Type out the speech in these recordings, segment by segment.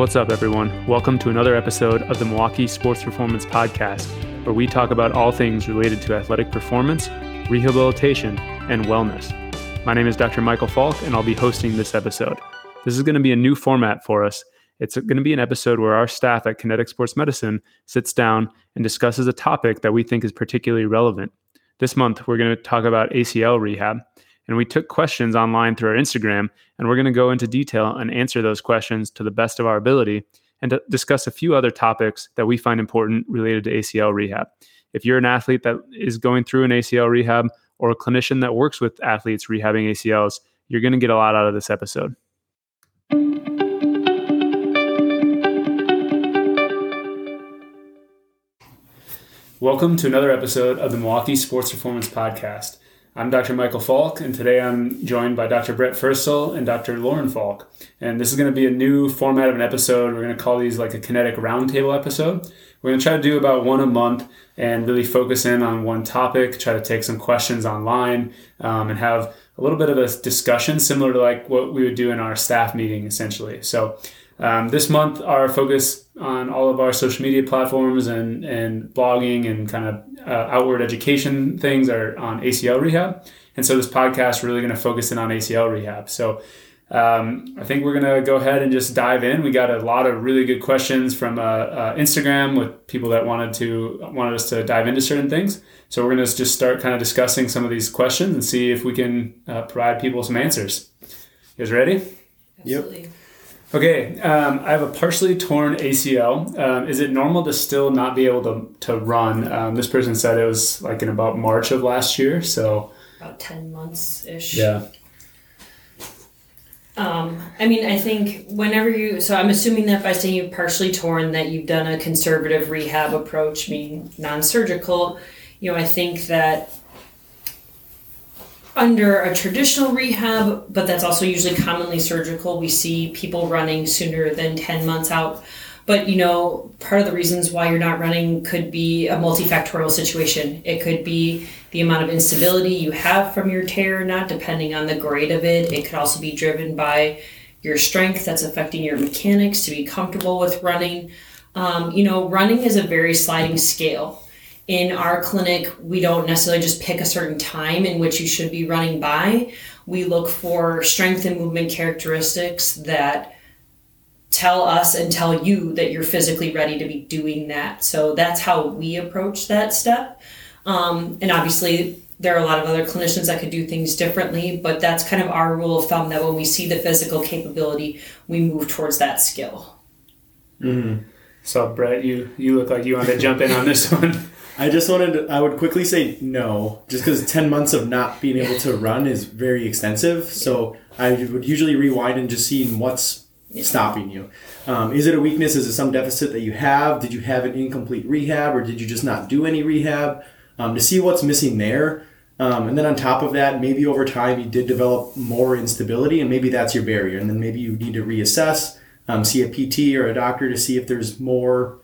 What's up, everyone? Welcome to another episode of the Milwaukee Sports Performance Podcast, where we talk about all things related to athletic performance, rehabilitation, and wellness. My name is Dr. Michael Falk, and I'll be hosting this episode. This is going to be a new format for us. It's going to be an episode where our staff at Kinetic Sports Medicine sits down and discusses a topic that we think is particularly relevant. This month, we're going to talk about ACL rehab. And we took questions online through our Instagram, and we're going to go into detail and answer those questions to the best of our ability and to discuss a few other topics that we find important related to ACL rehab. If you're an athlete that is going through an ACL rehab or a clinician that works with athletes rehabbing ACLs, you're going to get a lot out of this episode. Welcome to another episode of the Milwaukee Sports Performance Podcast. I'm Dr. Michael Falk, and today I'm joined by Dr. Brett Furstel and Dr. Lauren Falk. And this is going to be a new format of an episode. We're going to call these like a kinetic roundtable episode. We're going to try to do about one a month and really focus in on one topic, try to take some questions online, um, and have a little bit of a discussion similar to like what we would do in our staff meeting, essentially. So um, this month, our focus on all of our social media platforms and, and blogging and kind of uh, outward education things are on ACL rehab. And so this podcast is really going to focus in on ACL rehab. So um, I think we're going to go ahead and just dive in. We got a lot of really good questions from uh, uh, Instagram with people that wanted to wanted us to dive into certain things. So we're going to just start kind of discussing some of these questions and see if we can uh, provide people some answers. You guys ready? Absolutely. Yep. Okay, um, I have a partially torn ACL. Um, is it normal to still not be able to, to run? Um, this person said it was like in about March of last year, so about 10 months ish. Yeah. Um, I mean, I think whenever you, so I'm assuming that by saying you've partially torn, that you've done a conservative rehab approach, meaning non surgical. You know, I think that under a traditional rehab, but that's also usually commonly surgical. We see people running sooner than 10 months out. But you know, part of the reasons why you're not running could be a multifactorial situation. It could be the amount of instability you have from your tear, not depending on the grade of it. It could also be driven by your strength that's affecting your mechanics to be comfortable with running. Um, you know, running is a very sliding scale in our clinic, we don't necessarily just pick a certain time in which you should be running by. We look for strength and movement characteristics that tell us and tell you that you're physically ready to be doing that. So that's how we approach that step. Um, and obviously, there are a lot of other clinicians that could do things differently, but that's kind of our rule of thumb that when we see the physical capability, we move towards that skill. Mm-hmm. So, Brett, you, you look like you want to jump in on this one. I just wanted to, I would quickly say no, just because 10 months of not being able to run is very extensive. So I would usually rewind and just see what's stopping you. Um, is it a weakness? Is it some deficit that you have? Did you have an incomplete rehab or did you just not do any rehab? Um, to see what's missing there. Um, and then on top of that, maybe over time you did develop more instability and maybe that's your barrier. And then maybe you need to reassess, um, see a PT or a doctor to see if there's more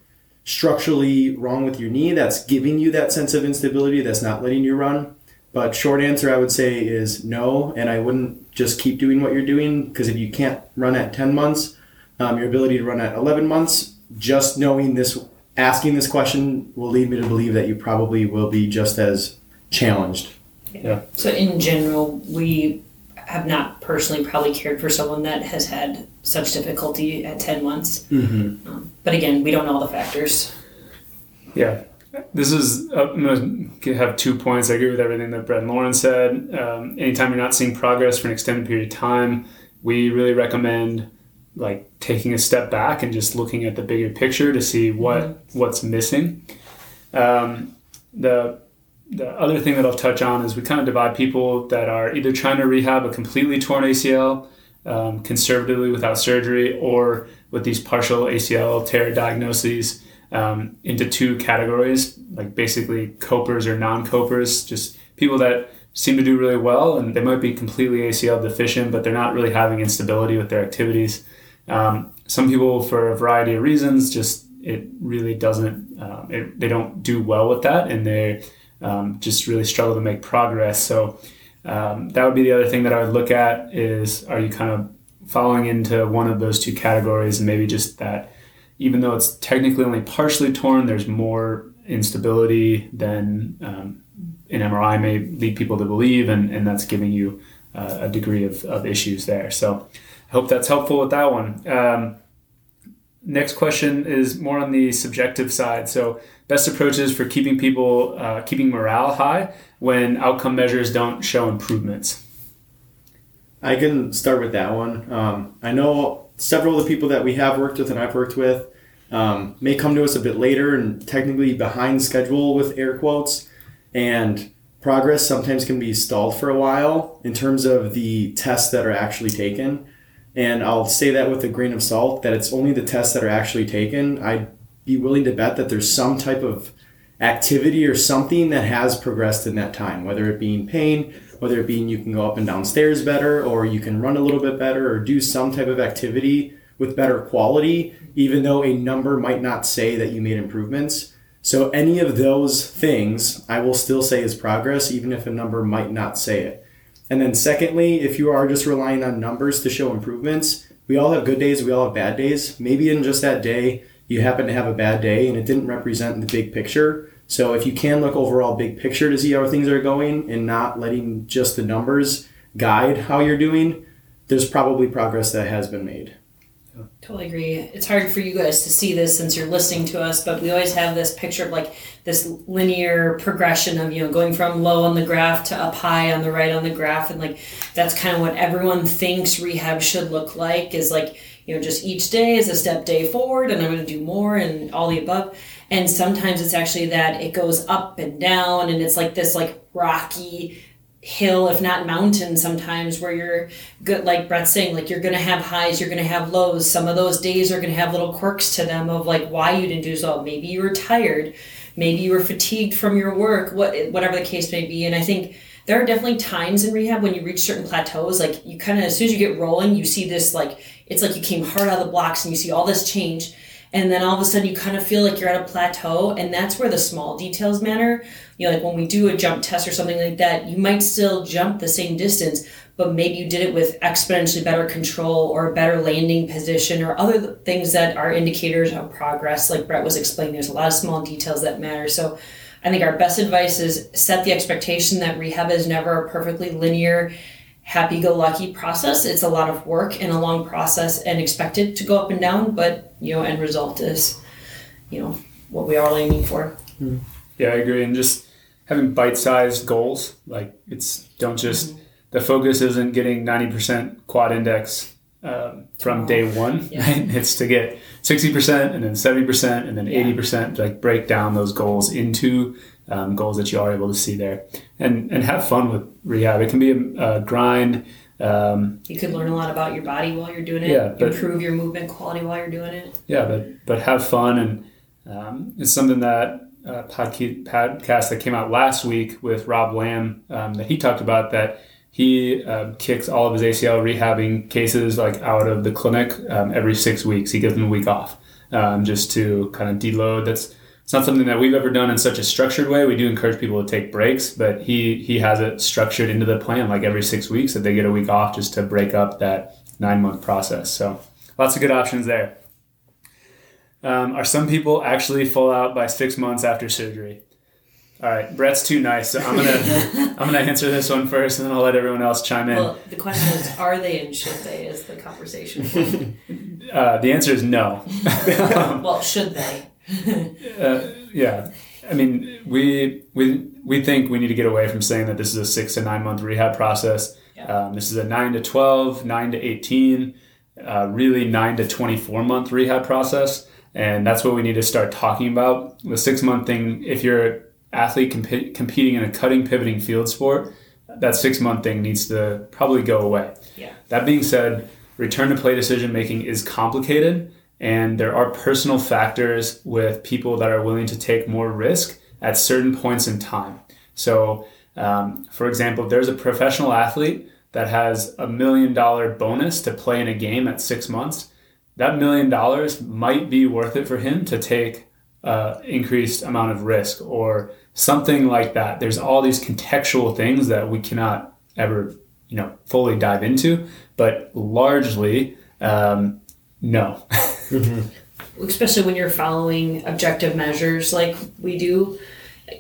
structurally wrong with your knee that's giving you that sense of instability that's not letting you run. But short answer I would say is no, and I wouldn't just keep doing what you're doing because if you can't run at 10 months, um, your ability to run at 11 months, just knowing this, asking this question will lead me to believe that you probably will be just as challenged. Yeah. So in general, we have not personally probably cared for someone that has had such difficulty at 10 months. Mm-hmm. Um, but again, we don't know all the factors. Yeah. This is, uh, I'm going to have two points. I agree with everything that Brett and Lauren said. Um, anytime you're not seeing progress for an extended period of time, we really recommend like taking a step back and just looking at the bigger picture to see what mm-hmm. what's missing. Um, the the other thing that I'll touch on is we kind of divide people that are either trying to rehab a completely torn ACL um, conservatively without surgery or with these partial ACL tear diagnoses um, into two categories, like basically copers or non-copers, just people that seem to do really well and they might be completely ACL deficient, but they're not really having instability with their activities. Um, some people, for a variety of reasons, just it really doesn't, um, it, they don't do well with that and they um, just really struggle to make progress. So um, that would be the other thing that I would look at is are you kind of falling into one of those two categories, and maybe just that even though it's technically only partially torn, there's more instability than um, an MRI may lead people to believe, and, and that's giving you uh, a degree of, of issues there. So I hope that's helpful with that one. Um, next question is more on the subjective side. So best approaches for keeping people, uh, keeping morale high when outcome measures don't show improvements. I can start with that one. Um, I know several of the people that we have worked with and I've worked with um, may come to us a bit later and technically behind schedule with air quotes. And progress sometimes can be stalled for a while in terms of the tests that are actually taken. And I'll say that with a grain of salt that it's only the tests that are actually taken. I'd be willing to bet that there's some type of activity or something that has progressed in that time, whether it being pain, whether it being you can go up and down stairs better, or you can run a little bit better, or do some type of activity with better quality, even though a number might not say that you made improvements. So, any of those things I will still say is progress, even if a number might not say it. And then, secondly, if you are just relying on numbers to show improvements, we all have good days, we all have bad days. Maybe in just that day, you happen to have a bad day and it didn't represent the big picture. So if you can look overall big picture to see how things are going and not letting just the numbers guide how you're doing, there's probably progress that has been made. Totally agree. It's hard for you guys to see this since you're listening to us, but we always have this picture of like this linear progression of, you know, going from low on the graph to up high on the right on the graph. And like that's kind of what everyone thinks rehab should look like is like, you know, just each day is a step day forward and I'm going to do more and all the above. And sometimes it's actually that it goes up and down and it's like this like rocky hill, if not mountain, sometimes where you're good, like Brett's saying, like you're going to have highs, you're going to have lows. Some of those days are going to have little quirks to them of like why you didn't do so. Maybe you were tired, maybe you were fatigued from your work, what whatever the case may be. And I think there are definitely times in rehab when you reach certain plateaus, like you kind of as soon as you get rolling, you see this like it's like you came hard out of the blocks and you see all this change and then all of a sudden you kind of feel like you're at a plateau and that's where the small details matter. You know like when we do a jump test or something like that you might still jump the same distance but maybe you did it with exponentially better control or a better landing position or other things that are indicators of progress. Like brett was explaining there's a lot of small details that matter. So i think our best advice is set the expectation that rehab is never a perfectly linear happy go lucky process. It's a lot of work and a long process and expected to go up and down, but you know, end result is, you know, what we are aiming for. Yeah, I agree. And just having bite sized goals, like it's don't just, mm-hmm. the focus isn't getting 90% quad index um, from day one. Yeah. Right? It's to get 60% and then 70% and then 80%, like break down those goals into um, goals that you are able to see there, and and have fun with rehab. It can be a, a grind. Um, you could learn a lot about your body while you're doing it. Yeah, but, improve your movement quality while you're doing it. Yeah, but but have fun, and um, it's something that uh, podcast that came out last week with Rob Lamb um, that he talked about that he uh, kicks all of his ACL rehabbing cases like out of the clinic um, every six weeks. He gives them a week off um, just to kind of deload. That's it's not something that we've ever done in such a structured way. We do encourage people to take breaks, but he he has it structured into the plan like every six weeks that they get a week off just to break up that nine month process. So lots of good options there. Um, are some people actually full out by six months after surgery? All right, Brett's too nice, so I'm gonna I'm gonna answer this one first, and then I'll let everyone else chime in. Well, the question is, are they and should they? Is the conversation. uh, the answer is no. well, should they? uh, yeah, I mean, we we we think we need to get away from saying that this is a six to nine month rehab process. Yeah. Um, this is a nine to 12, nine to eighteen, uh, really nine to twenty four month rehab process, and that's what we need to start talking about. The six month thing, if you're an athlete comp- competing in a cutting pivoting field sport, that six month thing needs to probably go away. Yeah. That being said, return to play decision making is complicated and there are personal factors with people that are willing to take more risk at certain points in time. So, um, for example, there's a professional athlete that has a million dollar bonus to play in a game at six months, that million dollars might be worth it for him to take uh, increased amount of risk or something like that. There's all these contextual things that we cannot ever you know fully dive into, but largely um, no. especially when you're following objective measures like we do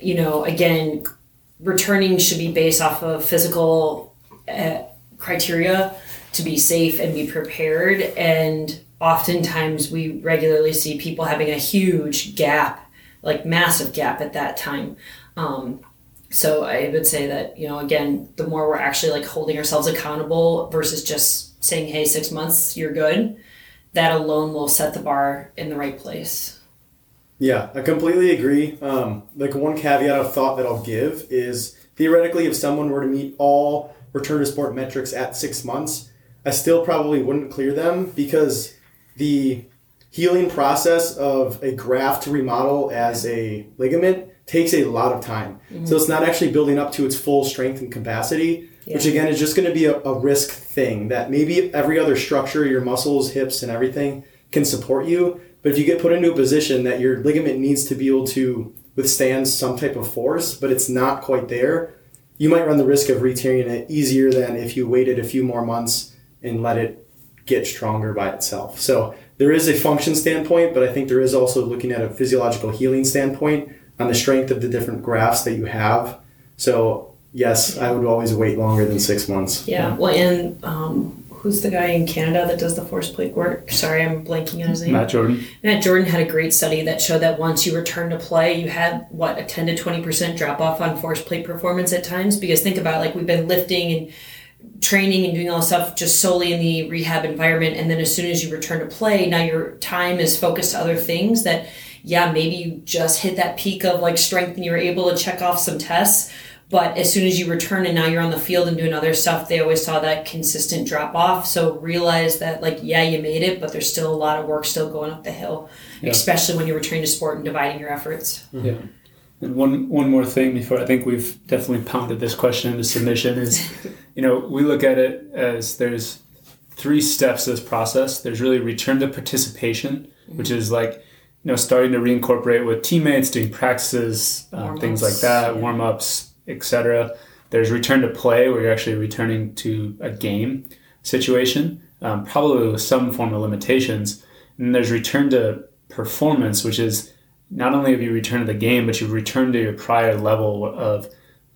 you know again returning should be based off of physical uh, criteria to be safe and be prepared. And oftentimes we regularly see people having a huge gap like massive gap at that time. Um, so i would say that you know again the more we're actually like holding ourselves accountable versus just saying hey six months you're good that alone will set the bar in the right place. Yeah, I completely agree. Um, like one caveat of thought that I'll give is theoretically, if someone were to meet all return to sport metrics at six months, I still probably wouldn't clear them because the healing process of a graft to remodel as a ligament takes a lot of time. Mm-hmm. So it's not actually building up to its full strength and capacity yeah. which again is just going to be a, a risk thing that maybe every other structure, your muscles, hips, and everything can support you. But if you get put into a position that your ligament needs to be able to withstand some type of force, but it's not quite there, you might run the risk of re-tearing it easier than if you waited a few more months and let it get stronger by itself. So there is a function standpoint, but I think there is also looking at a physiological healing standpoint on the strength of the different grafts that you have. So yes, I would always wait longer than six months. Yeah. Well, and um, who's the guy in Canada that does the force plate work? Sorry, I'm blanking on his name. Matt Jordan. Matt Jordan had a great study that showed that once you return to play, you had what a 10 to 20 percent drop off on force plate performance at times. Because think about it, like we've been lifting and training and doing all this stuff just solely in the rehab environment and then as soon as you return to play now your time is focused to other things that yeah maybe you just hit that peak of like strength and you were able to check off some tests but as soon as you return and now you're on the field and doing other stuff, they always saw that consistent drop off. So realize that like, yeah, you made it, but there's still a lot of work still going up the hill, yeah. especially when you're returning to sport and dividing your efforts. Mm-hmm. Yeah. And one one more thing before I think we've definitely pounded this question into submission is, you know, we look at it as there's three steps to this process. There's really return to participation, mm-hmm. which is like, you know, starting to reincorporate with teammates, doing practices, um, things like that, yeah. warm ups, etc. There's return to play where you're actually returning to a game situation, um, probably with some form of limitations. And there's return to performance, which is not only have you returned to the game, but you've returned to your prior level of,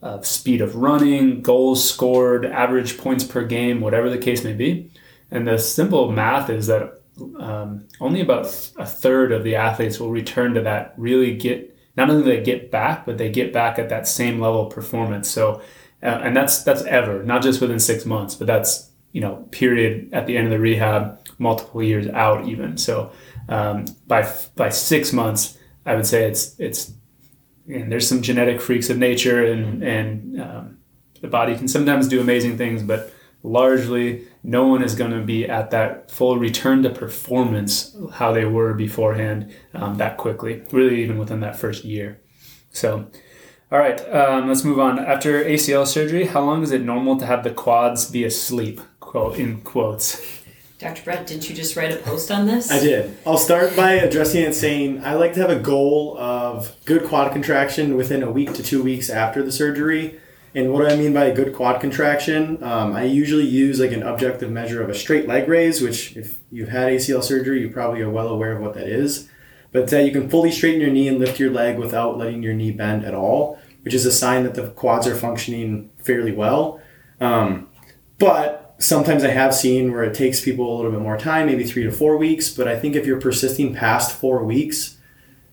of speed of running, goals scored, average points per game, whatever the case may be. And the simple math is that um, only about a third of the athletes will return to that really get not only do they get back, but they get back at that same level of performance. So, uh, and that's that's ever, not just within six months, but that's you know period at the end of the rehab, multiple years out even. So, um, by by six months, I would say it's it's and there's some genetic freaks of nature, and and um, the body can sometimes do amazing things, but largely no one is going to be at that full return to performance how they were beforehand um, that quickly, really even within that first year. So, all right, um, let's move on. After ACL surgery, how long is it normal to have the quads be asleep? Quote in quotes. Dr. Brett, didn't you just write a post on this? I did. I'll start by addressing it saying I like to have a goal of good quad contraction within a week to two weeks after the surgery. And what do I mean by a good quad contraction? Um, I usually use like an objective measure of a straight leg raise, which if you've had ACL surgery, you probably are well aware of what that is. But that you can fully straighten your knee and lift your leg without letting your knee bend at all, which is a sign that the quads are functioning fairly well. Um, but sometimes I have seen where it takes people a little bit more time, maybe three to four weeks. But I think if you're persisting past four weeks,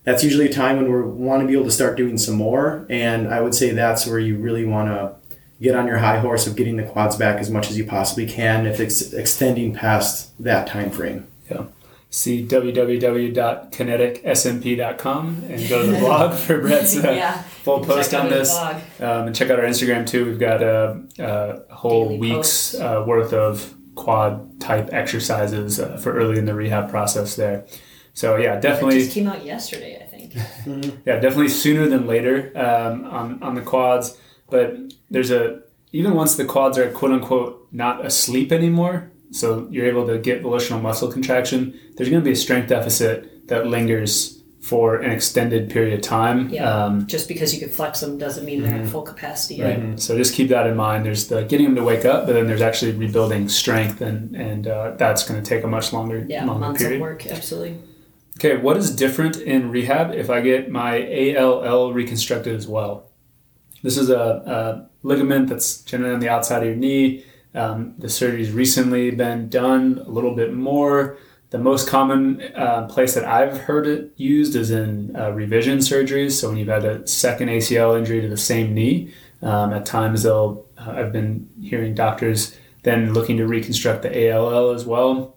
that's usually a time when we want to be able to start doing some more. And I would say that's where you really want to get on your high horse of getting the quads back as much as you possibly can if it's extending past that time frame. Yeah. See www.kineticsmp.com and go to the blog for Brett's uh, yeah. full post on this. Um, and check out our Instagram too. We've got a, a whole Daily week's uh, worth of quad type exercises uh, for early in the rehab process there. So yeah, definitely. It just came out yesterday, I think. yeah, definitely sooner than later um, on on the quads. But there's a even once the quads are quote unquote not asleep anymore, so you're able to get volitional muscle contraction. There's going to be a strength deficit that lingers for an extended period of time. Yeah. Um, Just because you can flex them doesn't mean they're at full capacity. right. So just keep that in mind. There's the getting them to wake up, but then there's actually rebuilding strength, and and uh, that's going to take a much longer, time. Yeah, longer months period. of work, absolutely. Okay, what is different in rehab if I get my ALL reconstructed as well? This is a, a ligament that's generally on the outside of your knee. Um, the surgery's recently been done a little bit more. The most common uh, place that I've heard it used is in uh, revision surgeries. So when you've had a second ACL injury to the same knee, um, at times they'll. Uh, I've been hearing doctors then looking to reconstruct the ALL as well.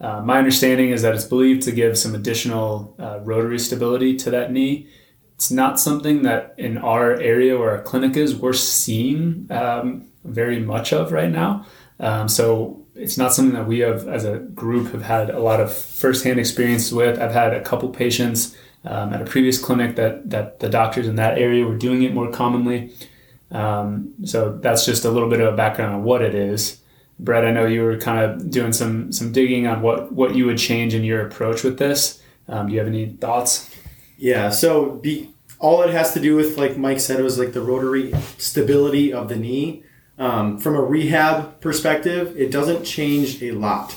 Uh, my understanding is that it's believed to give some additional uh, rotary stability to that knee. It's not something that in our area where our clinic is, we're seeing um, very much of right now. Um, so it's not something that we have, as a group, have had a lot of firsthand experience with. I've had a couple patients um, at a previous clinic that that the doctors in that area were doing it more commonly. Um, so that's just a little bit of a background on what it is. Brett, I know you were kind of doing some some digging on what what you would change in your approach with this. Um, do you have any thoughts? Yeah, so be, all it has to do with, like Mike said, was like the rotary stability of the knee. Um, from a rehab perspective, it doesn't change a lot.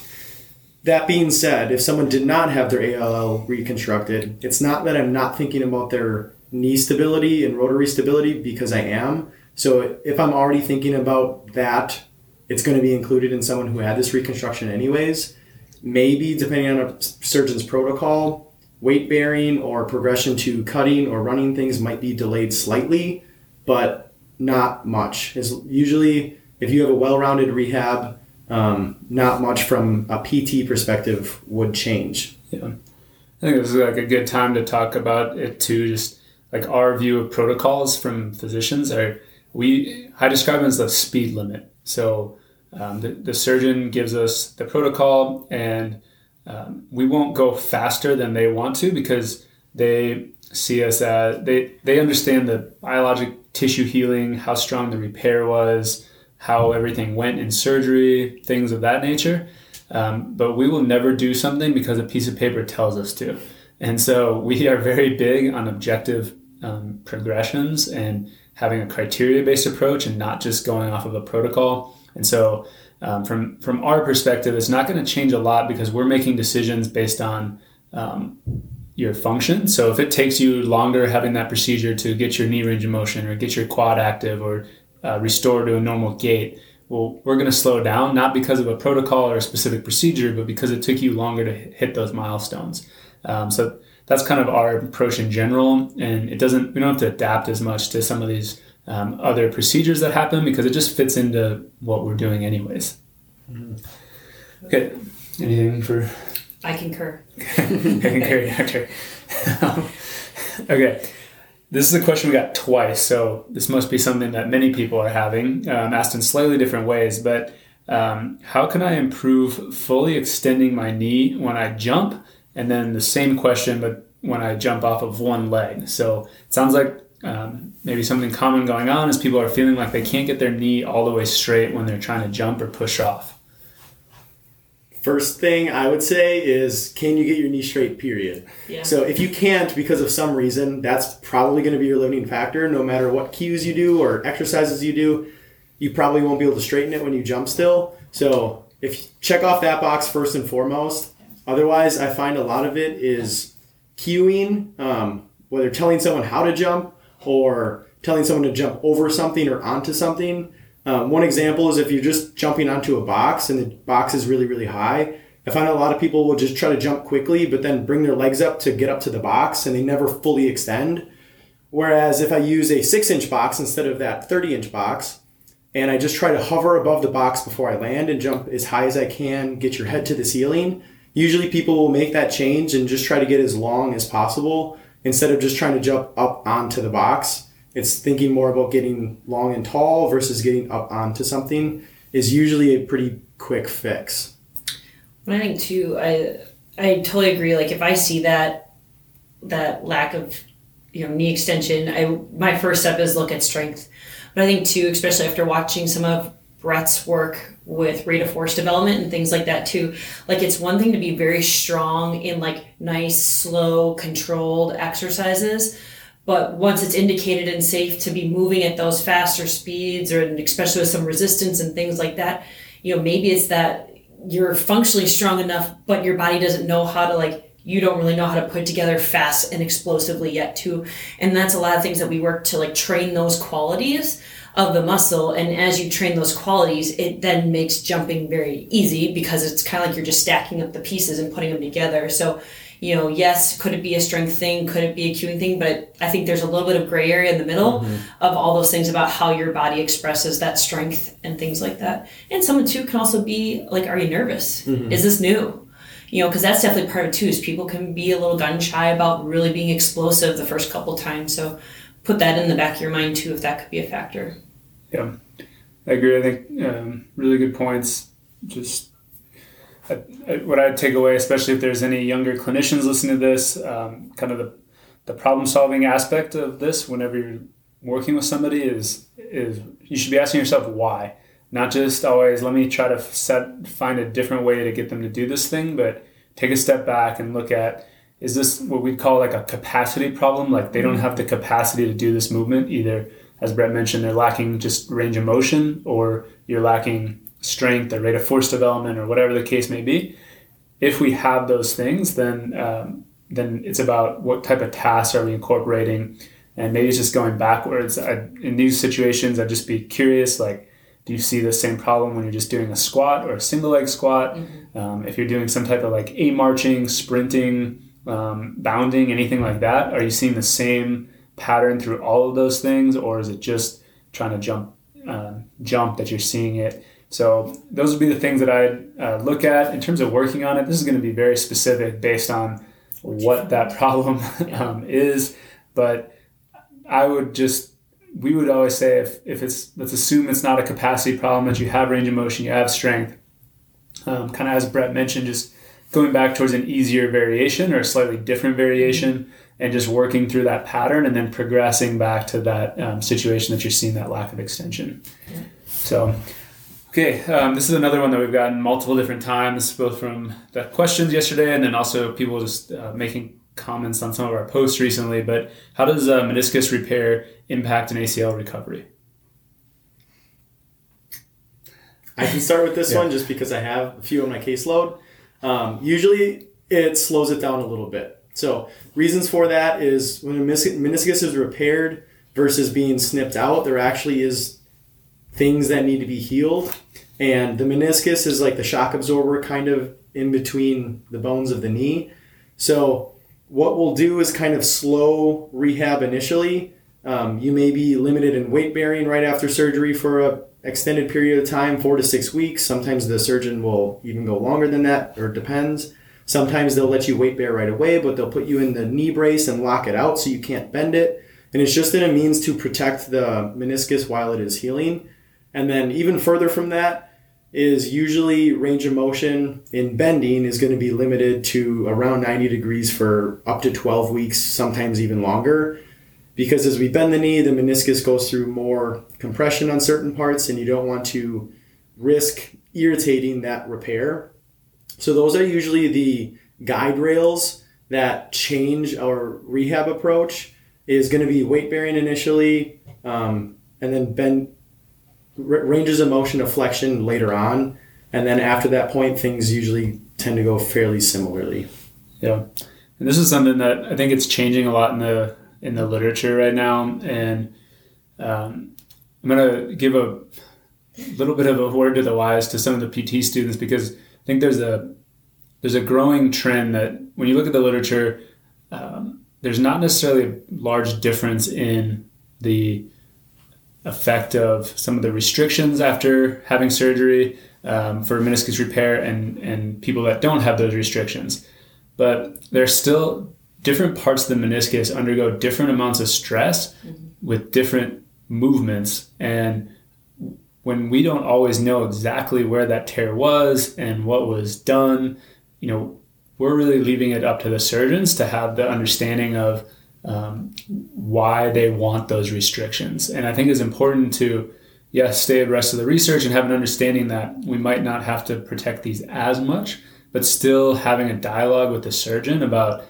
That being said, if someone did not have their ALL reconstructed, it's not that I'm not thinking about their knee stability and rotary stability because I am. So if I'm already thinking about that, it's going to be included in someone who had this reconstruction anyways. Maybe depending on a surgeon's protocol, weight bearing or progression to cutting or running things might be delayed slightly, but not much. Is usually if you have a well-rounded rehab, um, not much from a PT perspective would change. Yeah, I think this is like a good time to talk about it too. Just like our view of protocols from physicians are we I describe it as the speed limit. So um, the, the surgeon gives us the protocol and um, we won't go faster than they want to because they see us as they they understand the biologic tissue healing, how strong the repair was, how everything went in surgery, things of that nature. Um, but we will never do something because a piece of paper tells us to. And so we are very big on objective um, progressions and having a criteria based approach and not just going off of a protocol. And so um, from from our perspective, it's not going to change a lot because we're making decisions based on um, your function. So if it takes you longer having that procedure to get your knee range of motion or get your quad active or uh, restore to a normal gait, well, we're going to slow down not because of a protocol or a specific procedure, but because it took you longer to hit those milestones. Um, so that's kind of our approach in general, and it doesn't. We don't have to adapt as much to some of these um, other procedures that happen because it just fits into what we're doing anyways. Okay, anything for I concur. I okay, okay. okay. This is a question we got twice, so this must be something that many people are having, um, asked in slightly different ways. But um, how can I improve fully extending my knee when I jump? And then the same question, but when I jump off of one leg. So it sounds like um, maybe something common going on is people are feeling like they can't get their knee all the way straight when they're trying to jump or push off. First thing I would say is can you get your knee straight, period. Yeah. So if you can't because of some reason, that's probably going to be your limiting factor. No matter what cues you do or exercises you do, you probably won't be able to straighten it when you jump still. So if you check off that box first and foremost. Otherwise, I find a lot of it is cueing, um, whether telling someone how to jump or telling someone to jump over something or onto something. Um, one example is if you're just jumping onto a box and the box is really, really high. I find a lot of people will just try to jump quickly, but then bring their legs up to get up to the box and they never fully extend. Whereas if I use a six inch box instead of that 30 inch box, and I just try to hover above the box before I land and jump as high as I can, get your head to the ceiling, usually people will make that change and just try to get as long as possible instead of just trying to jump up onto the box. It's thinking more about getting long and tall versus getting up onto something is usually a pretty quick fix. But I think too, I I totally agree. Like if I see that that lack of you know knee extension, I my first step is look at strength. But I think too, especially after watching some of Brett's work with rate of force development and things like that too. Like it's one thing to be very strong in like nice, slow, controlled exercises, but once it's indicated and safe to be moving at those faster speeds or especially with some resistance and things like that, you know, maybe it's that you're functionally strong enough, but your body doesn't know how to like you don't really know how to put together fast and explosively yet too. And that's a lot of things that we work to like train those qualities of the muscle. And as you train those qualities it then makes jumping very easy because it's kind of like you're just stacking up the pieces and putting them together. So you know yes could it be a strength thing could it be a cueing thing but i think there's a little bit of gray area in the middle mm-hmm. of all those things about how your body expresses that strength and things like that and someone too can also be like are you nervous mm-hmm. is this new you know, because that's definitely part of it too. Is people can be a little gun shy about really being explosive the first couple times. So put that in the back of your mind too, if that could be a factor. Yeah, I agree. I think um, really good points. Just what I'd take away, especially if there's any younger clinicians listening to this, um, kind of the the problem solving aspect of this whenever you're working with somebody is is you should be asking yourself why. Not just always let me try to set find a different way to get them to do this thing but take a step back and look at is this what we'd call like a capacity problem? Like they don't have the capacity to do this movement either as brett mentioned they're lacking just range of motion or you're lacking strength or rate of force development or whatever the case may be if we have those things then um, then it's about what type of tasks are we incorporating and maybe it's just going backwards I, in these situations i'd just be curious like do you see the same problem when you're just doing a squat or a single leg squat? Mm-hmm. Um, if you're doing some type of like a marching, sprinting, um, bounding, anything like that, are you seeing the same pattern through all of those things, or is it just trying to jump uh, jump that you're seeing it? So those would be the things that I'd uh, look at. In terms of working on it. This is going to be very specific based on what that problem um, is, but I would just we would always say if, if it's let's assume it's not a capacity problem that you have range of motion you have strength um, kind of as brett mentioned just going back towards an easier variation or a slightly different variation and just working through that pattern and then progressing back to that um, situation that you're seeing that lack of extension. So okay um, this is another one that we've gotten multiple different times both from the questions yesterday and then also people just uh, making comments on some of our posts recently, but how does uh, meniscus repair impact an ACL recovery? I can start with this yeah. one just because I have a few on my caseload. Um, usually it slows it down a little bit. So, reasons for that is when a meniscus is repaired versus being snipped out, there actually is things that need to be healed. And the meniscus is like the shock absorber kind of in between the bones of the knee. So, what we'll do is kind of slow rehab initially. Um, you may be limited in weight bearing right after surgery for a extended period of time, four to six weeks. Sometimes the surgeon will even go longer than that, or depends. Sometimes they'll let you weight bear right away, but they'll put you in the knee brace and lock it out so you can't bend it. And it's just in a means to protect the meniscus while it is healing. And then even further from that, is usually range of motion in bending is going to be limited to around 90 degrees for up to 12 weeks, sometimes even longer. Because as we bend the knee, the meniscus goes through more compression on certain parts, and you don't want to risk irritating that repair. So, those are usually the guide rails that change our rehab approach. Is going to be weight bearing initially, um, and then bend ranges of motion of flexion later on, and then after that point, things usually tend to go fairly similarly. Yeah, and this is something that I think it's changing a lot in the in the literature right now, and um, I'm gonna give a little bit of a word to the wise to some of the PT students because I think there's a there's a growing trend that when you look at the literature, um, there's not necessarily a large difference in the effect of some of the restrictions after having surgery um, for meniscus repair and, and people that don't have those restrictions. But there's still different parts of the meniscus undergo different amounts of stress mm-hmm. with different movements. And when we don't always know exactly where that tear was and what was done, you know, we're really leaving it up to the surgeons to have the understanding of um, why they want those restrictions. And I think it's important to yes, stay abreast of the research and have an understanding that we might not have to protect these as much, but still having a dialogue with the surgeon about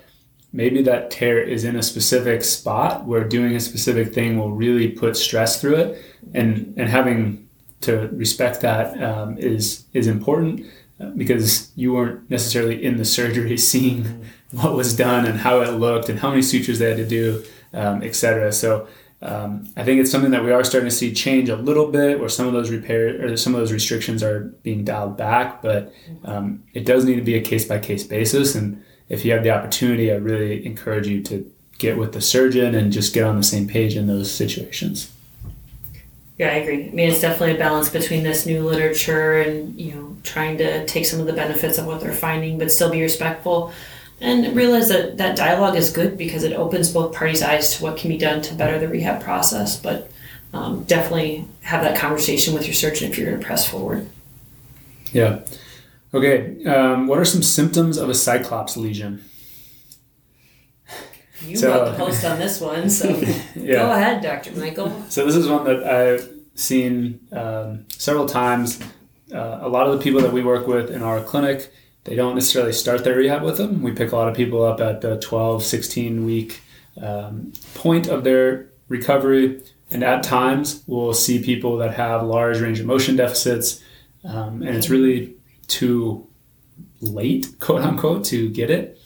maybe that tear is in a specific spot where doing a specific thing will really put stress through it, and and having to respect that um, is is important uh, because you weren't necessarily in the surgery seeing what was done and how it looked and how many sutures they had to do, um, etc. So um, I think it's something that we are starting to see change a little bit, where some of those repair or some of those restrictions are being dialed back, but um, it does need to be a case by case basis. And if you have the opportunity, I really encourage you to get with the surgeon and just get on the same page in those situations. Yeah, I agree. I mean, it's definitely a balance between this new literature and you know trying to take some of the benefits of what they're finding, but still be respectful and realize that that dialogue is good because it opens both parties' eyes to what can be done to better the rehab process. But um, definitely have that conversation with your surgeon if you're going to press forward. Yeah. Okay. Um, what are some symptoms of a cyclops lesion? You so, wrote the post on this one, so yeah. go ahead, Dr. Michael. So this is one that I've seen um, several times. Uh, a lot of the people that we work with in our clinic they don't necessarily start their rehab with them. We pick a lot of people up at the 12, 16 week um, point of their recovery. And at times, we'll see people that have large range of motion deficits. Um, and it's really too late, quote unquote, to get it.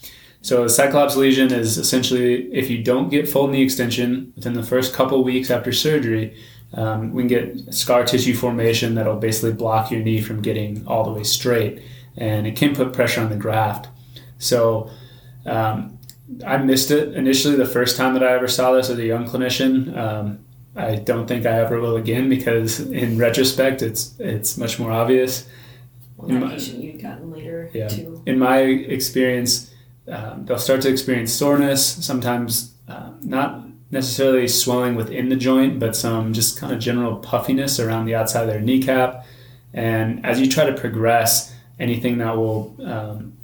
So, a cyclops lesion is essentially if you don't get full knee extension within the first couple weeks after surgery, um, we can get scar tissue formation that'll basically block your knee from getting all the way straight and it can put pressure on the graft. So um, I missed it initially the first time that I ever saw this as a young clinician. Um, I don't think I ever will again because in retrospect, it's it's much more obvious. Well, my, patient you'd gotten later yeah. too. In my experience, um, they'll start to experience soreness, sometimes uh, not necessarily swelling within the joint, but some just kind of general puffiness around the outside of their kneecap. And as you try to progress, anything that will um,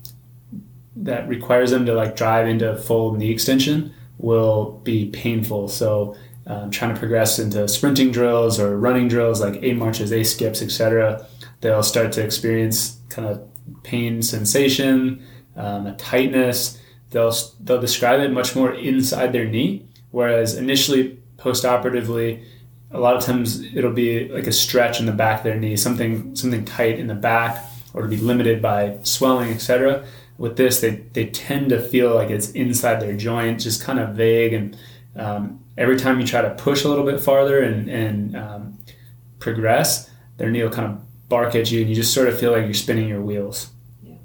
that requires them to like drive into full knee extension will be painful. So um, trying to progress into sprinting drills or running drills like A marches, A skips, etc. They'll start to experience kind of pain sensation, um, a tightness. They'll they'll describe it much more inside their knee, whereas initially post-operatively a lot of times it'll be like a stretch in the back of their knee, something something tight in the back or to be limited by swelling, etc. With this, they, they tend to feel like it's inside their joint, just kind of vague. And um, every time you try to push a little bit farther and, and um, progress, their knee will kind of bark at you, and you just sort of feel like you're spinning your wheels. Yeah.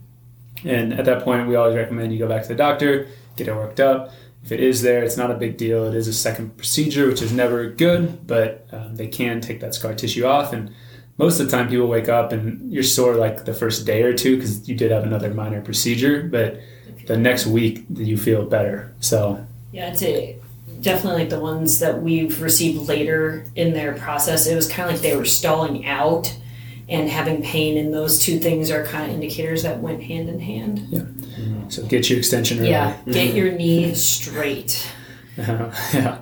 And at that point, we always recommend you go back to the doctor, get it worked up. If it is there, it's not a big deal. It is a second procedure, which is never good, but um, they can take that scar tissue off and most of the time people wake up and you're sore like the first day or two because you did have another minor procedure, but the next week you feel better. So yeah, I'd say definitely like the ones that we've received later in their process. It was kind of like they were stalling out and having pain, and those two things are kind of indicators that went hand in hand. Yeah. Mm-hmm. So get your extension early. Yeah, get your knee straight. Uh, yeah.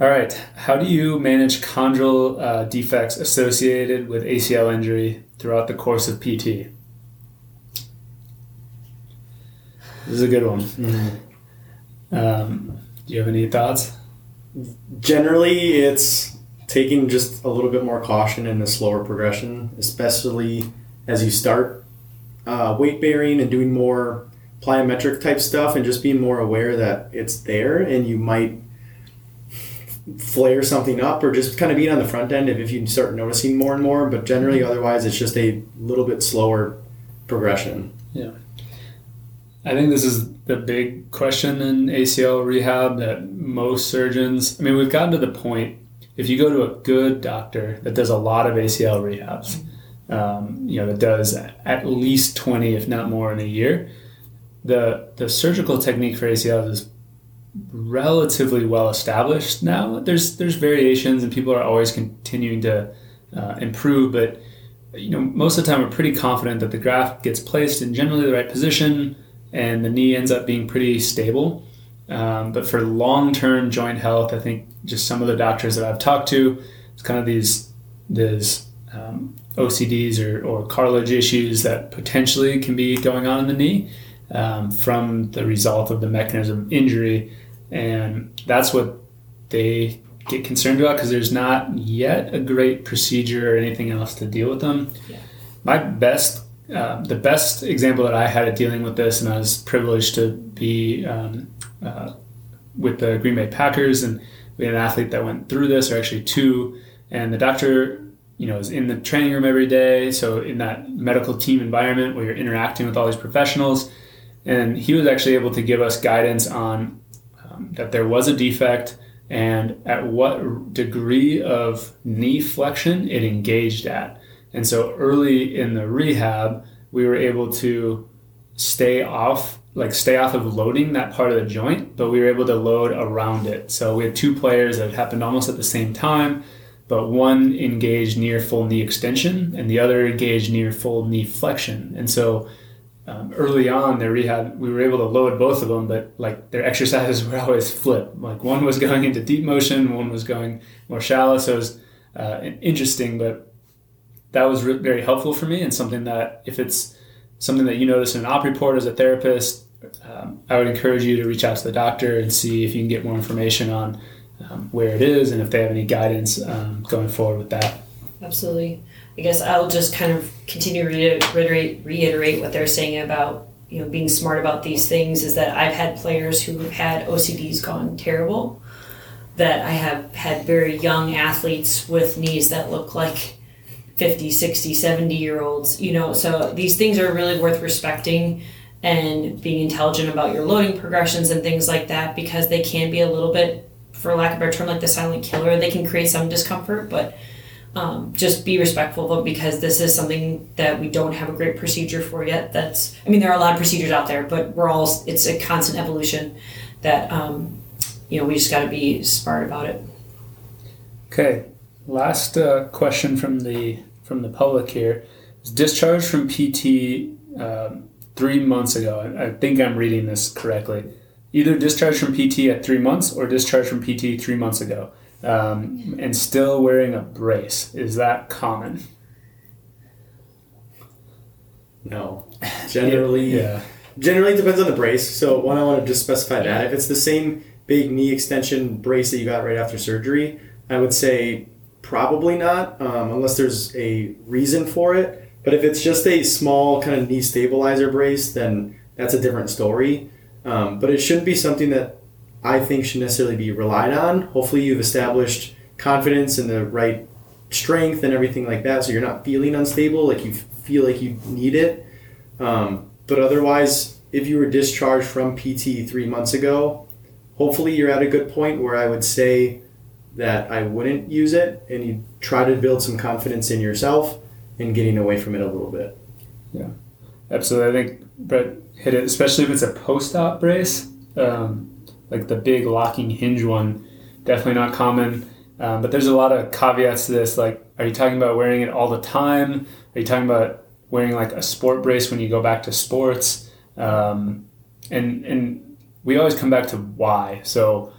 All right. How do you manage chondral uh, defects associated with ACL injury throughout the course of PT? This is a good one. Mm-hmm. Um, do you have any thoughts? Generally, it's taking just a little bit more caution in a slower progression, especially as you start uh, weight bearing and doing more plyometric type stuff and just being more aware that it's there and you might flare something up or just kind of being on the front end if, if you start noticing more and more but generally mm-hmm. otherwise it's just a little bit slower progression yeah i think this is the big question in acl rehab that most surgeons i mean we've gotten to the point if you go to a good doctor that does a lot of acl rehabs um, you know that does at least 20 if not more in a year the the surgical technique for acl is relatively well established now. There's there's variations, and people are always continuing to uh, improve. But you know, most of the time, we're pretty confident that the graft gets placed in generally the right position, and the knee ends up being pretty stable. Um, but for long-term joint health, I think just some of the doctors that I've talked to, it's kind of these there's um, OCDs or, or cartilage issues that potentially can be going on in the knee um, from the result of the mechanism injury. And that's what they get concerned about because there's not yet a great procedure or anything else to deal with them. Yeah. My best, uh, the best example that I had of dealing with this, and I was privileged to be um, uh, with the Green Bay Packers, and we had an athlete that went through this, or actually two, and the doctor, you know, is in the training room every day, so in that medical team environment where you're interacting with all these professionals, and he was actually able to give us guidance on um, that there was a defect and at what degree of knee flexion it engaged at. And so early in the rehab, we were able to stay off like stay off of loading that part of the joint, but we were able to load around it. So we had two players that happened almost at the same time, but one engaged near full knee extension and the other engaged near full knee flexion. And so um, early on their rehab, we were able to load both of them, but like their exercises were always flipped. Like one was going into deep motion, one was going more shallow. So it was uh, interesting, but that was re- very helpful for me and something that if it's something that you notice in an op report as a therapist, um, I would encourage you to reach out to the doctor and see if you can get more information on um, where it is and if they have any guidance um, going forward with that. Absolutely. I guess I'll just kind of continue to reiterate, reiterate what they're saying about you know being smart about these things is that I've had players who have had OCDs gone terrible that I have had very young athletes with knees that look like 50 60 70 year olds you know so these things are really worth respecting and being intelligent about your loading progressions and things like that because they can be a little bit for lack of a better term like the silent killer. They can create some discomfort but um, just be respectful it because this is something that we don't have a great procedure for yet. That's, I mean, there are a lot of procedures out there, but we're all, it's a constant evolution that, um, you know, we just got to be smart about it. Okay, last uh, question from the from the public here is discharged from PT um, three months ago. I, I think I'm reading this correctly. Either discharged from PT at three months or discharged from PT three months ago um, and still wearing a brace. Is that common? No. Generally, Yeah. generally it depends on the brace. So one, I want to just specify that if it's the same big knee extension brace that you got right after surgery, I would say probably not, um, unless there's a reason for it. But if it's just a small kind of knee stabilizer brace, then that's a different story. Um, but it shouldn't be something that I think should necessarily be relied on. Hopefully, you've established confidence in the right strength and everything like that, so you're not feeling unstable, like you feel like you need it. Um, but otherwise, if you were discharged from PT three months ago, hopefully you're at a good point where I would say that I wouldn't use it and you try to build some confidence in yourself and getting away from it a little bit. Yeah, absolutely. I think Brett hit it, especially if it's a post op brace. Um, like the big locking hinge one, definitely not common. Um, but there's a lot of caveats to this. Like, are you talking about wearing it all the time? Are you talking about wearing like a sport brace when you go back to sports? Um, and and we always come back to why. So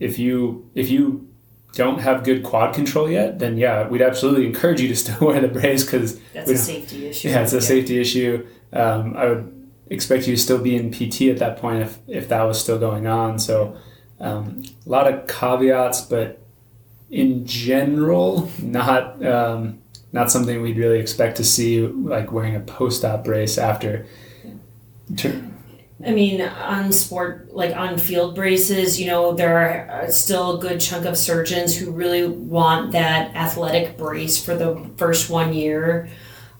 if you if you don't have good quad control yet, then yeah, we'd absolutely encourage you to still wear the brace because That's a safety issue. yeah, it's a safety issue. Um, I would expect you to still be in PT at that point if, if that was still going on. So um, a lot of caveats, but in general, not um, not something we'd really expect to see like wearing a post-op brace after. I mean, on sport, like on field braces, you know, there are uh, still a good chunk of surgeons who really want that athletic brace for the first one year.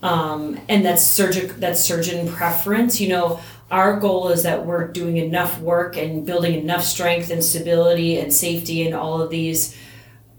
Um, and that's surgic that's surgeon preference. You know, our goal is that we're doing enough work and building enough strength and stability and safety and all of these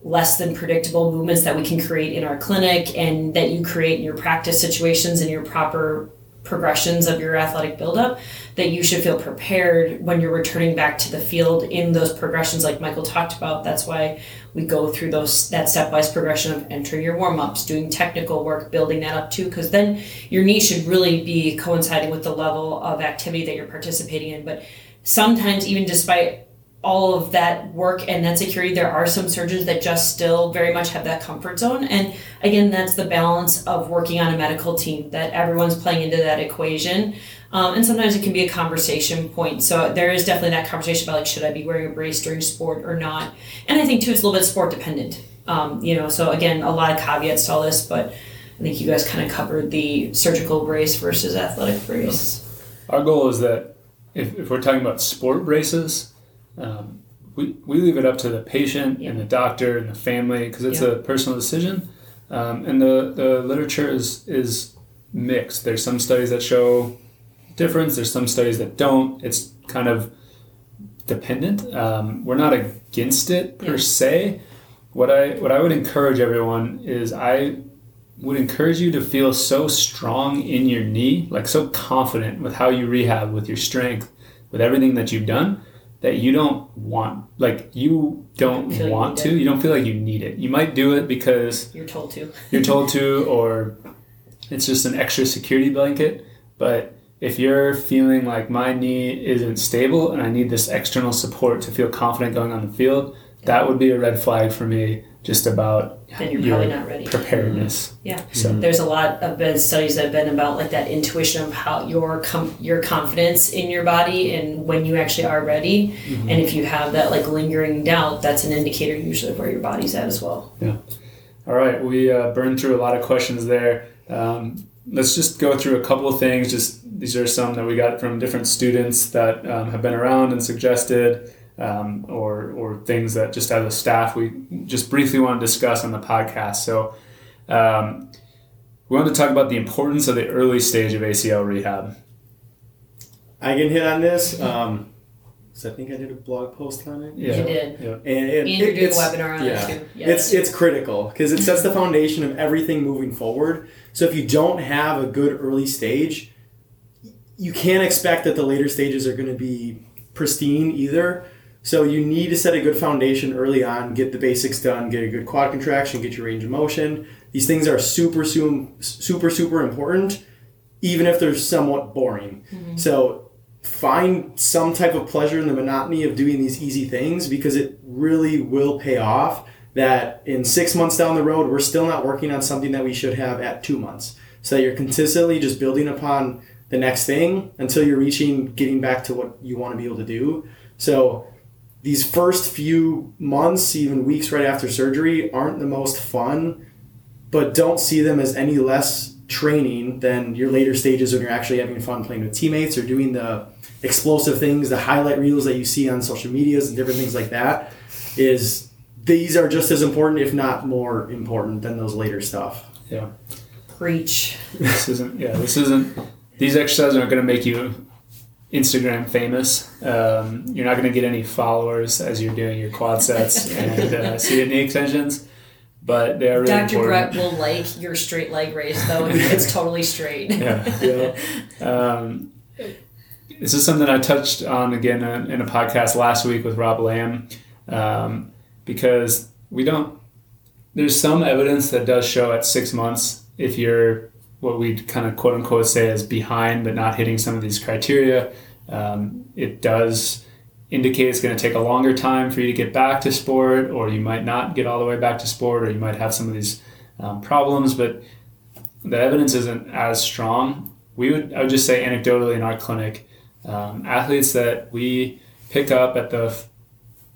less than predictable movements that we can create in our clinic and that you create in your practice situations and your proper progressions of your athletic buildup that you should feel prepared when you're returning back to the field in those progressions like Michael talked about. That's why we go through those that stepwise progression of entering your warm-ups, doing technical work, building that up too, because then your knee should really be coinciding with the level of activity that you're participating in. But sometimes even despite all of that work and that security, there are some surgeons that just still very much have that comfort zone. And again, that's the balance of working on a medical team that everyone's playing into that equation. Um, and sometimes it can be a conversation point. So there is definitely that conversation about like, should I be wearing a brace during sport or not? And I think too, it's a little bit sport dependent. Um, you know, so again, a lot of caveats to all this, but I think you guys kind of covered the surgical brace versus athletic brace. Our goal is that if, if we're talking about sport braces, um, we, we leave it up to the patient Yeah. and the doctor and the family because it's Yeah. a personal decision. Um, and the, the literature is, is mixed. There's some studies that show difference, there's some studies that don't. It's kind of dependent. Um, we're not against it per Yeah. se. What I, what I would encourage everyone is I would encourage you to feel so strong in your knee, like so confident with how you rehab, with your strength, with everything that you've done, that you don't want, like you don't you want need to, you don't feel like you need it. You might do it because You're told to. you're told to, or it's just an extra security blanket. But if you're feeling like my knee isn't stable and I need this external support to feel confident going on the field, that would be a red flag for me just about Then you're your probably not ready. preparedness. Yeah. So There's a lot of been studies that have been about like that intuition of how your com- your confidence in your body and when you actually are ready. Mm-hmm. And if you have that like lingering doubt, that's an indicator usually of where your body's at as well. Yeah. All right, we uh, burned through a lot of questions there. Um, let's just go through a couple of things. Just these are some that we got from different students that um, have been around and suggested, um, or or things that just as a staff we just briefly want to discuss on the podcast. So. Um, we want to talk about the importance of the early stage of ACL rehab. I can hit on this. Um, so I think I did a blog post on it. Yeah. You did. Yeah. And, and And you're it- doing a webinar on yeah. it too. It's it's critical because it sets the foundation of everything moving forward. So if you don't have a good early stage, you can't expect that the later stages are going to be pristine either. So you need to set a good foundation early on, get the basics done, get a good quad contraction, get your range of motion. These things are super super super super important, even if they're somewhat boring. Mm-hmm. So find some type of pleasure in the monotony of doing these easy things because it really will pay off that in six months down the road we're still not working on something that we should have at two months so you're consistently just building upon the next thing until you're reaching getting back to what you want to be able to do so these first few months even weeks right after surgery aren't the most fun but don't see them as any less training than your later stages when you're actually having fun playing with teammates or doing the explosive things, the highlight reels that you see on social medias and different things like that. Is these are just as important, if not more important, than those later stuff. Yeah. Preach. This isn't. Yeah. This isn't. These exercises aren't going to make you Instagram famous. Um, you're not going to get any followers as you're doing your quad sets and uh, seated knee extensions, but they are really Dr. important. Brett will like your straight leg raise though, and it's totally straight. Yeah. Um, this is something I touched on again in in a podcast last week with Rob Lamb, um, because we don't. There's some evidence that does show at six months if you're what we kind of quote unquote say is behind but not hitting some of these criteria, um, it does indicate it's going to take a longer time for you to get back to sport, or you might not get all the way back to sport, or you might have some of these um, problems, but the evidence isn't as strong. We would, I would just say anecdotally in our clinic, um, athletes that we pick up at the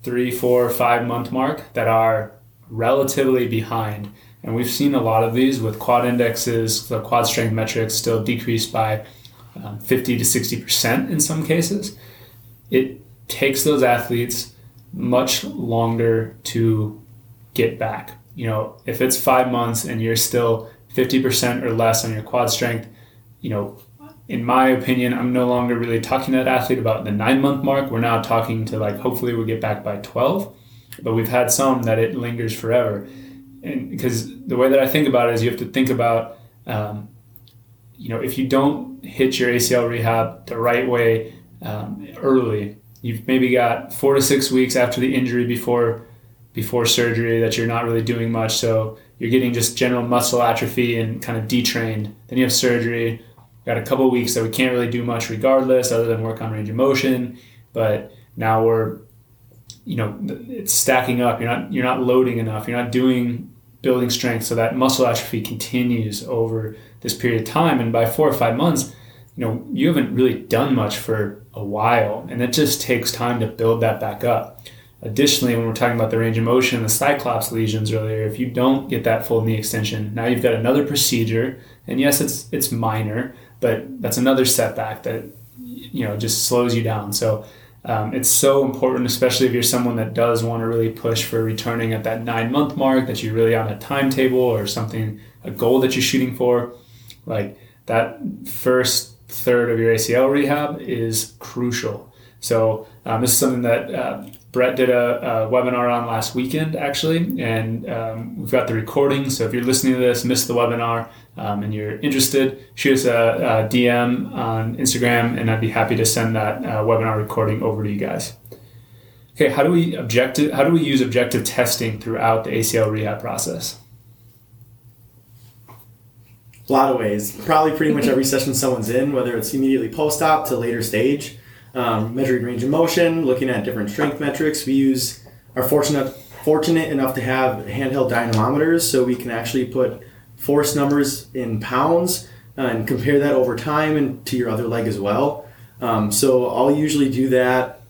three, four, five month mark that are relatively behind. And we've seen a lot of these with quad indexes, the quad strength metrics still decreased by um, 50 to 60% in some cases. It takes those athletes much longer to get back. You know, if it's five months and you're still 50% or less on your quad strength, you know, in my opinion, I'm no longer really talking to that athlete about the nine month mark. We're now talking to like, hopefully we'll get back by 12. But we've had some that it lingers forever. And because the way that I think about it is you have to think about, um, you know, if you don't hit your ACL rehab the right way um, early, you've maybe got four to six weeks after the injury before before surgery that you're not really doing much. So you're getting just general muscle atrophy and kind of detrained. Then you have surgery. Got a couple weeks that we can't really do much regardless, other than work on range of motion. But now we're you know it's stacking up. You're not you're not loading enough. You're not doing building strength, so that muscle atrophy continues over this period of time. And by four or five months, you know you haven't really done much for a while, and it just takes time to build that back up. Additionally, when we're talking about the range of motion, the cyclops lesions earlier, if you don't get that full knee extension, now you've got another procedure, and yes, it's it's minor, but that's another setback that you know just slows you down. So um, it's so important, especially if you're someone that does want to really push for returning at that nine month mark, that you're really on a timetable or something, a goal that you're shooting for. Like that first third of your ACL rehab is crucial. So um, this is something that uh, Brett did a, a, webinar on last weekend, actually, and um, we've got the recording. So if you're listening to this, missed the webinar, um, and you're interested, shoot us a, a, DM on Instagram, and I'd be happy to send that uh, webinar recording over to you guys. Okay, how do we objective? How do we use objective testing throughout the ACL rehab process? A lot of ways. Probably pretty much every session someone's in, whether it's immediately post-op to later stage um, measuring range of motion, looking at different strength metrics. We use are fortunate fortunate enough to have handheld dynamometers, so we can actually put force numbers in pounds uh, and compare that over time and to your other leg as well. Um, so I'll usually do that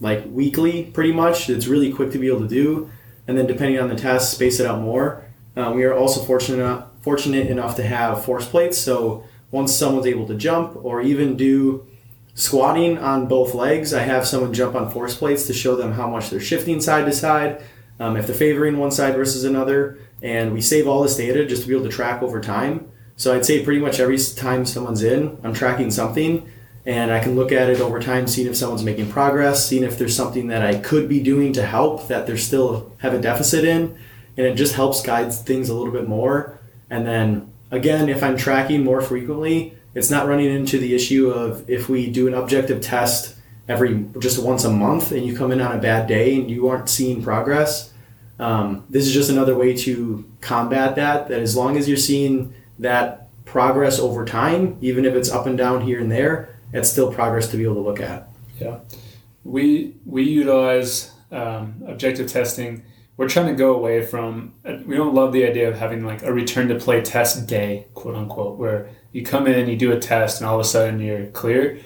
like weekly, pretty much. It's really quick to be able to do, and then depending on the test, space it out more. Um, we are also fortunate fortunate enough to have force plates, so once someone's able to jump or even do squatting on both legs, I have someone jump on force plates to show them how much they're shifting side to side, um, if they're favoring one side versus another, and we save all this data just to be able to track over time. So I'd say pretty much every time someone's in, I'm tracking something, and I can look at it over time, seeing if someone's making progress, seeing if there's something that I could be doing to help that they're still have a deficit in, and it just helps guide things a little bit more. And then again, if I'm tracking more frequently, it's not running into the issue of if we do an objective test every just once a month and you come in on a bad day and you aren't seeing progress. Um, this is just another way to combat that. That as long as you're seeing that progress over time, even if it's up and down here and there, it's still progress to be able to look at. Yeah, we we utilize um, objective testing. We're trying to go away from. We don't love the idea of having like a return to play test day, quote unquote, where you come in, you do a test, and all of a sudden you're clear.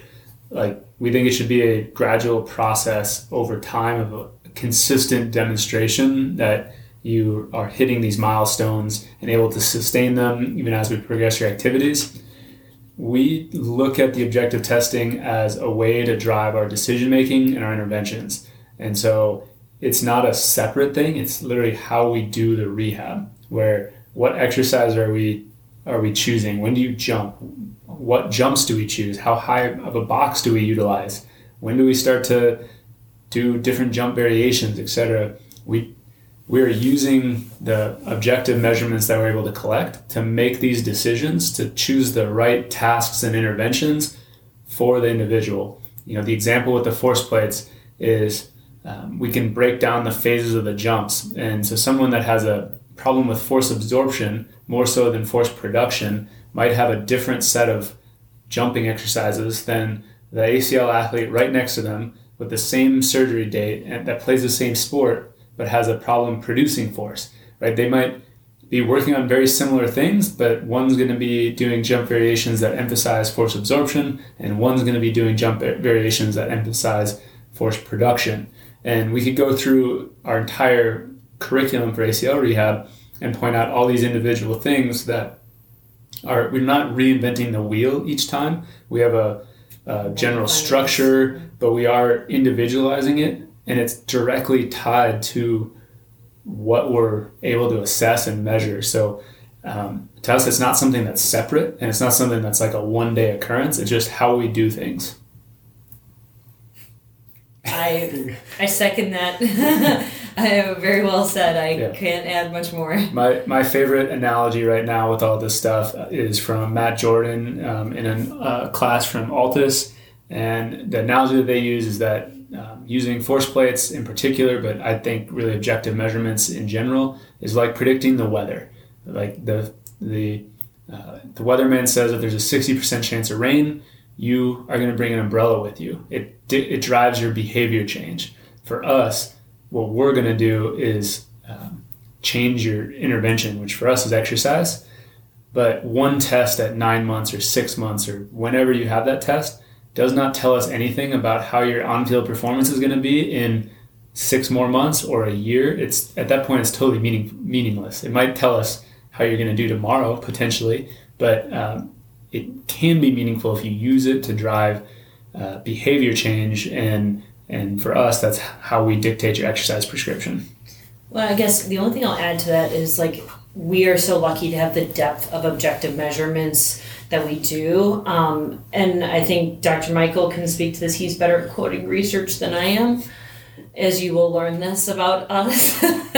Like we think it should be a gradual process over time of a consistent demonstration that you are hitting these milestones and able to sustain them even as we progress your activities. We look at the objective testing as a way to drive our decision making and our interventions. And so it's not a separate thing, it's literally how we do the rehab, where what exercise are we are we choosing? When do you jump? What jumps do we choose? How high of a box do we utilize? When do we start to do different jump variations, etc.? We we're using the objective measurements that we're able to collect to make these decisions to choose the right tasks and interventions for the individual. You know, the example with the force plates is um, we can break down the phases of the jumps. And so, someone that has a problem with force absorption more so than force production might have a different set of jumping exercises than the ACL athlete right next to them with the same surgery date and that plays the same sport but has a problem producing force right? They might be working on very similar things but one's going to be doing jump variations that emphasize force absorption and one's going to be doing jump variations that emphasize force production. And we could go through our entire curriculum for ACL rehab and point out all these individual things that are we're not reinventing the wheel each time. We have a, a general structure, but we are individualizing it, and it's directly tied to what we're able to assess and measure. So um, to us, it's not something that's separate, and it's not something that's like a one day occurrence. It's just how we do things. I I second that. I have very well said. I yeah. can't add much more. My my favorite analogy right now with all this stuff is from Matt Jordan um, in a uh, class from ALTIS, and the analogy that they use is that um, using force plates in particular, but I think really objective measurements in general, is like predicting the weather. Like the the uh, the weatherman says if there's a sixty percent chance of rain, you are going to bring an umbrella with you. It, it drives your behavior change. For us, what we're going to do is um, change your intervention, which for us is exercise. But one test at nine months or six months or whenever you have that test does not tell us anything about how your on-field performance is going to be in six more months or a year. It's at that point it's totally meaning, meaningless. It might tell us how you're going to do tomorrow potentially, but um, it can be meaningful if you use it to drive uh, behavior change and and for us that's how we dictate your exercise prescription. Well i guess the only thing i'll add to that is like we are so lucky to have the depth of objective measurements that we do. Um, and i think dr michael can speak to this. He's better at quoting research than i am as you will learn this about us.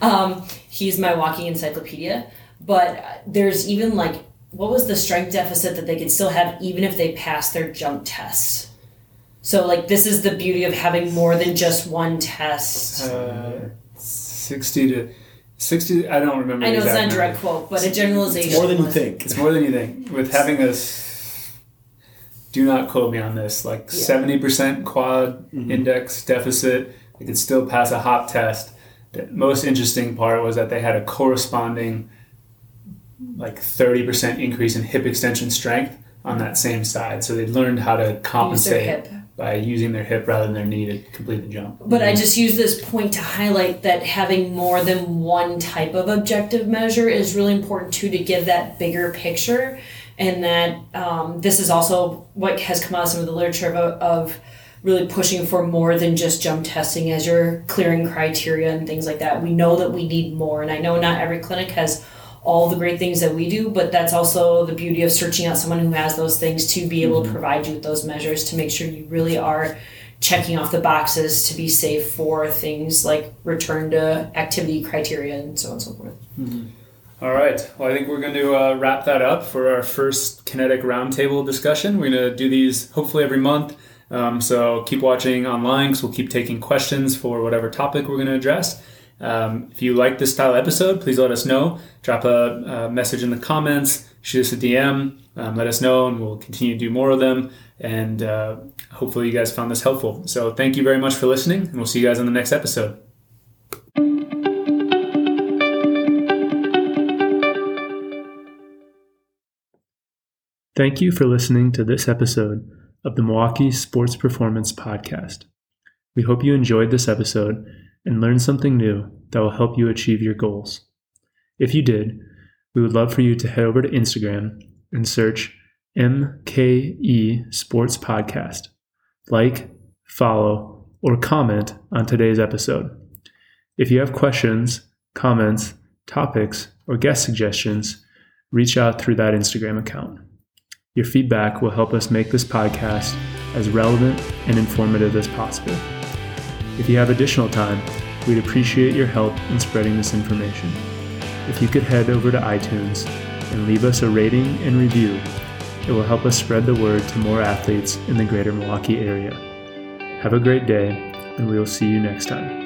Um, he's my walking encyclopedia. But there's even like what was the strength deficit that they could still have even if they passed their jump test? So like this is the beauty of having more than just one test. Uh, Sixty to sixty. I don't remember. I know it's not a direct quote, but a generalization. More than you think. It's more than you think. With having this, do not quote me on this. Like Yeah. seventy percent quad index deficit, they could still pass a hop test. The most interesting part was that they had a corresponding, like thirty percent increase in hip extension strength on that same side. So they learned how to Use their compensate hip. By using their hip rather than their knee to complete the jump. But I just use this point to highlight that having more than one type of objective measure is really important too to give that bigger picture. And that um, this is also what has come out of some of the literature of, of really pushing for more than just jump testing as your clearing criteria and things like that. We know that we need more. And I know not every clinic has all the great things that we do, but that's also the beauty of searching out someone who has those things to be able to provide you with those measures to make sure you really are checking off the boxes to be safe for things like return to activity criteria and so on and so forth. All right. Well, I think we're going to uh, wrap that up for our first kinetic roundtable discussion. We're going to do these hopefully every month. Um, so keep watching online because we'll keep taking questions for whatever topic we're going to address. Um, if you like this style episode, please let us know. Drop a, a message in the comments, shoot us a DM, um, let us know, and we'll continue to do more of them. And uh, hopefully, you guys found this helpful. So, thank you very much for listening, and we'll see you guys on the next episode. Thank you for listening to this episode of the Milwaukee Sports Performance Podcast. We hope you enjoyed this episode and learn something new that will help you achieve your goals. If you did, we would love for you to head over to Instagram and search MKE Sports Podcast. Like, follow, or comment on today's episode. If you have questions, comments, topics, or guest suggestions, reach out through that Instagram account. Your feedback will help us make this podcast as relevant and informative as possible. If you have additional time, we'd appreciate your help in spreading this information. If you could head over to iTunes and leave us a rating and review, it will help us spread the word to more athletes in the greater Milwaukee area. Have a great day, and we will see you next time.